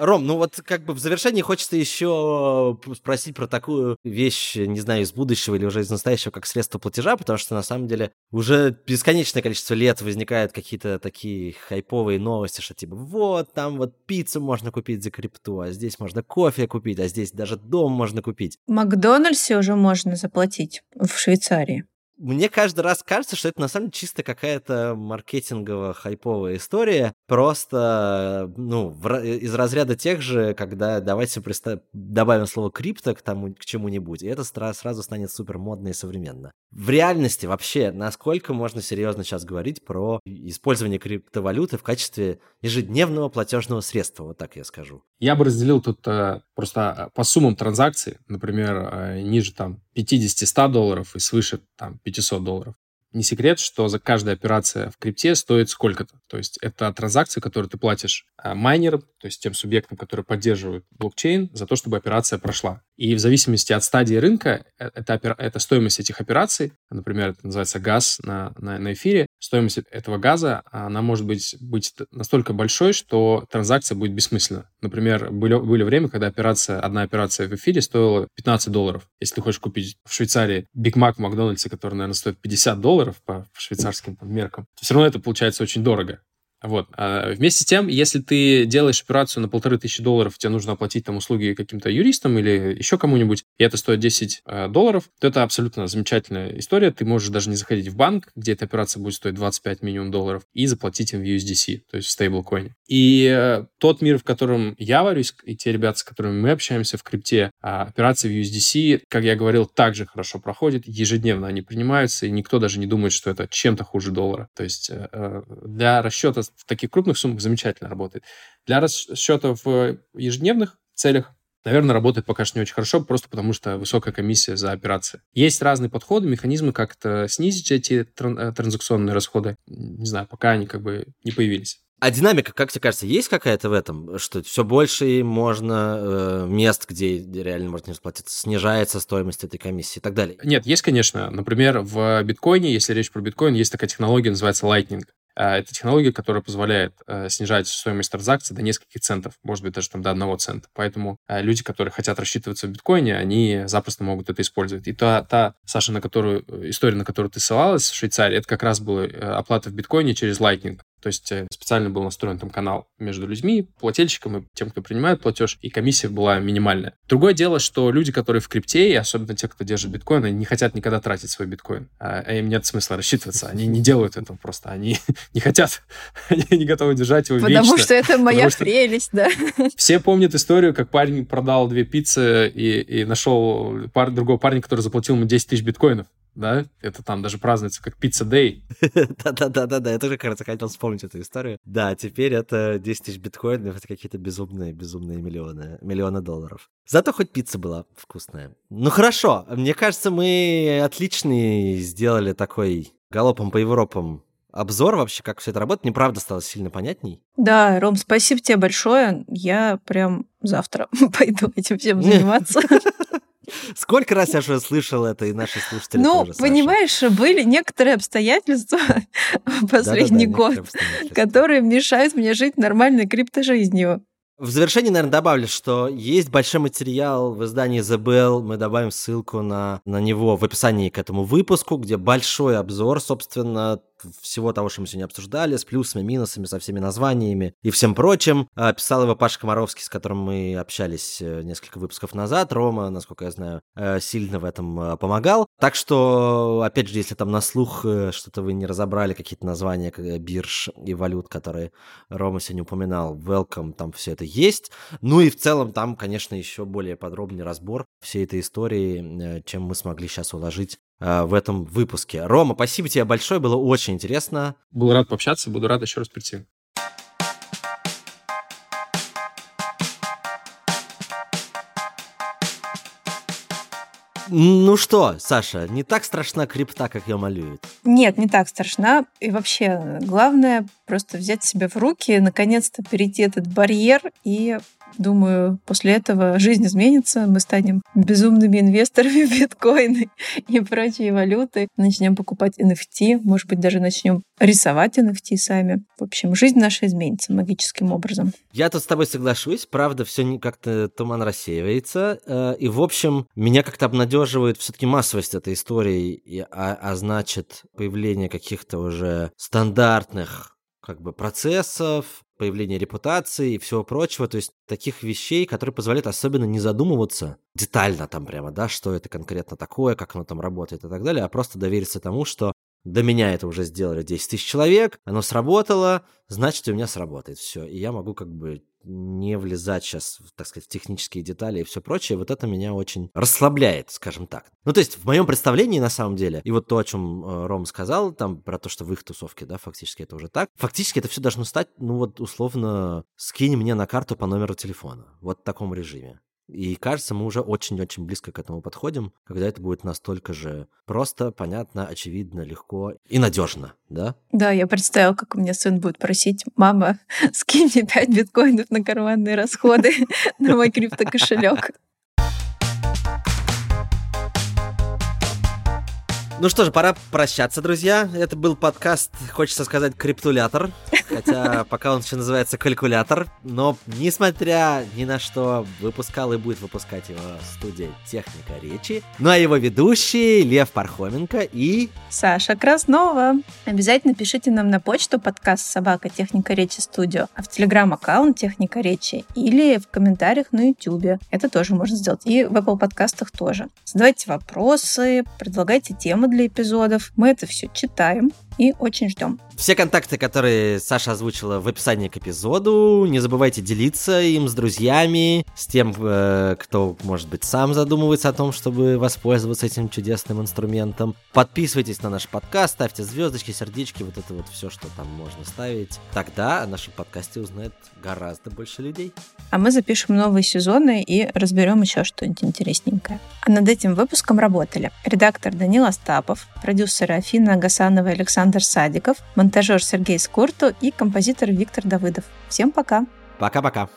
Ром, ну вот как бы в завершении хочется еще спросить про такую вещь, не знаю, из будущего или уже из настоящего, как средство платежа, потому что на самом деле уже бесконечное количество лет возникают какие-то такие хайповые новости, что типа вот, там вот пиццу можно купить за крипту, а здесь можно кофе купить, а здесь даже дом можно купить. В Макдональдсе уже можно заплатить в Швейцарии мне каждый раз кажется, что это на самом деле чисто какая-то маркетингово-хайповая история. Просто, ну, в, из разряда тех же, когда давайте представ... добавим слово крипто к тому, к чему-нибудь, и это сразу станет супер модно и современно. В реальности вообще, насколько можно серьезно сейчас говорить про использование криптовалюты в качестве ежедневного платежного средства, вот так я скажу. Я бы разделил тут э, просто э, по суммам транзакций, например, э, ниже там 50-100 долларов и свыше там 500 долларов. Не секрет, что за каждая операция в крипте стоит сколько-то. То есть это транзакции, которые ты платишь э, майнерам, то есть тем субъектам, которые поддерживают блокчейн, за то, чтобы операция прошла. И в зависимости от стадии рынка, э, это, это стоимость этих операций, например, это называется газ на, на, на эфире, стоимость этого газа, она может быть, быть настолько большой, что транзакция будет бессмысленна. Например, были, были время, когда операция, одна операция в эфире стоила 15 долларов. Если ты хочешь купить в Швейцарии Биг Мак в Макдональдсе, который, наверное, стоит 50 долларов по швейцарским там, меркам, то все равно это получается очень дорого. Вот. А вместе с тем, если ты делаешь операцию на полторы тысячи долларов, тебе нужно оплатить там услуги каким-то юристам или еще кому-нибудь, и это стоит 10 э, долларов, то это абсолютно замечательная история. Ты можешь даже не заходить в банк, где эта операция будет стоить 25 минимум долларов, и заплатить им в USDC, то есть в стейблкоине. И э, тот мир, в котором я варюсь, и те ребята, с которыми мы общаемся в крипте, э, операции в USDC, как я говорил, также хорошо проходят, ежедневно они принимаются, и никто даже не думает, что это чем-то хуже доллара. То есть э, э для расчета в таких крупных суммах замечательно работает. Для расчета в ежедневных целях наверное, работает пока что не очень хорошо, просто потому что высокая комиссия за операции. Есть разные подходы, механизмы, как это снизить эти тран- транзакционные расходы. Не знаю, пока они как бы не появились. А динамика, как тебе кажется, есть какая-то в этом? Что все больше можно э, мест, где реально можно не расплатиться, снижается стоимость этой комиссии и так далее? Нет, есть, конечно. Например, в биткоине, если речь про биткоин, есть такая технология, называется Lightning. А, это технология, которая позволяет э, снижать стоимость транзакций до нескольких центов, может быть, даже там до одного цента. Поэтому э, люди, которые хотят рассчитываться в биткоине, они запросто могут это использовать. И та, та Саша, на которую, история, на которую ты ссылалась в Швейцарии, это как раз была оплата в биткоине через Lightning. То есть э, специально был настроен там канал между людьми, плательщиком и тем, кто принимает платеж, и комиссия была минимальная. Другое дело, что люди, которые в крипте, и особенно те, кто держит биткоин, они не хотят никогда тратить свой биткоин. А, а им нет смысла рассчитываться. Они не делают этого просто. Они *laughs* не хотят, *laughs* они не готовы держать его Потому вечно. что это моя прелесть, да. *laughs* Все помнят историю, как парень продал две пиццы и, и нашел пар, другого парня, который заплатил ему 10 тысяч биткоинов да? Это там даже празднуется как пицца дэй. Да-да-да-да, я тоже, кажется, хотел вспомнить эту историю. Да, теперь это 10 тысяч биткоинов, это какие-то безумные, безумные миллионы, миллионы долларов. Зато хоть пицца была вкусная. Ну хорошо, мне кажется, мы отличный сделали такой галопом по Европам обзор вообще, как все это работает. Мне правда стало сильно понятней. Да, Ром, спасибо тебе большое. Я прям завтра *laughs* пойду этим всем заниматься. *laughs* Сколько раз я уже слышал это, и наши слушатели Ну, тоже, понимаешь, Саша. были некоторые обстоятельства в последний Да-да-да, год, некоторые обстоятельства. которые мешают мне жить нормальной криптожизнью. В завершение, наверное, добавлю, что есть большой материал в издании The Bell. Мы добавим ссылку на, на него в описании к этому выпуску, где большой обзор, собственно, всего того, что мы сегодня обсуждали, с плюсами, минусами, со всеми названиями и всем прочим. А, писал его Паша Комаровский, с которым мы общались э, несколько выпусков назад. Рома, насколько я знаю, э, сильно в этом э, помогал. Так что, опять же, если там на слух что-то вы не разобрали, какие-то названия бирж и валют, которые Рома сегодня упоминал, welcome, там все это есть. Ну и в целом там, конечно, еще более подробный разбор всей этой истории, чем мы смогли сейчас уложить в этом выпуске. Рома, спасибо тебе большое, было очень интересно. Был рад пообщаться, буду рад еще раз прийти. Ну что, Саша, не так страшна крипта, как ее малюют? Нет, не так страшна. И вообще, главное просто взять себя в руки, наконец-то перейти этот барьер и Думаю, после этого жизнь изменится, мы станем безумными инвесторами *laughs* в биткоины и прочие валюты, начнем покупать NFT, может быть, даже начнем рисовать NFT сами. В общем, жизнь наша изменится магическим образом. Я тут с тобой соглашусь, правда, все как-то туман рассеивается. Э, и, в общем, меня как-то обнадеживает все-таки массовость этой истории, а, а значит, появление каких-то уже стандартных как бы процессов, появления репутации и всего прочего, то есть таких вещей, которые позволяют особенно не задумываться детально там прямо, да, что это конкретно такое, как оно там работает и так далее, а просто довериться тому, что до меня это уже сделали 10 тысяч человек, оно сработало, значит, у меня сработает все. И я могу как бы не влезать сейчас, так сказать, в технические детали и все прочее, вот это меня очень расслабляет, скажем так. Ну, то есть, в моем представлении, на самом деле, и вот то, о чем э, Ром сказал, там, про то, что в их тусовке, да, фактически это уже так, фактически это все должно стать, ну, вот, условно, скинь мне на карту по номеру телефона, вот в таком режиме. И кажется, мы уже очень-очень близко к этому подходим, когда это будет настолько же просто, понятно, очевидно, легко и надежно, да? Да, я представила, как у меня сын будет просить, мама, *laughs* скинь мне 5 биткоинов на карманные расходы *laughs* на мой криптокошелек. Ну что же, пора прощаться, друзья. Это был подкаст, хочется сказать, криптулятор. Хотя пока он еще называется калькулятор. Но, несмотря ни на что, выпускал и будет выпускать его студия «Техника речи». Ну а его ведущие Лев Пархоменко и... Саша Краснова. Обязательно пишите нам на почту подкаст «Собака Техника речи студио», а в телеграм-аккаунт «Техника речи» или в комментариях на YouTube. Это тоже можно сделать. И в Apple подкастах тоже. Задавайте вопросы, предлагайте темы для эпизодов. Мы это все читаем и очень ждем. Все контакты, которые Саша озвучила в описании к эпизоду, не забывайте делиться им с друзьями, с тем, э, кто, может быть, сам задумывается о том, чтобы воспользоваться этим чудесным инструментом. Подписывайтесь на наш подкаст, ставьте звездочки, сердечки, вот это вот все, что там можно ставить. Тогда о нашем подкасте узнает гораздо больше людей. А мы запишем новые сезоны и разберем еще что-нибудь интересненькое. А над этим выпуском работали редактор Данил Остапов, продюсеры Афина Агасанова и Александр Садиков, монтажер Сергей Скурту и композитор Виктор Давыдов. Всем пока! Пока-пока!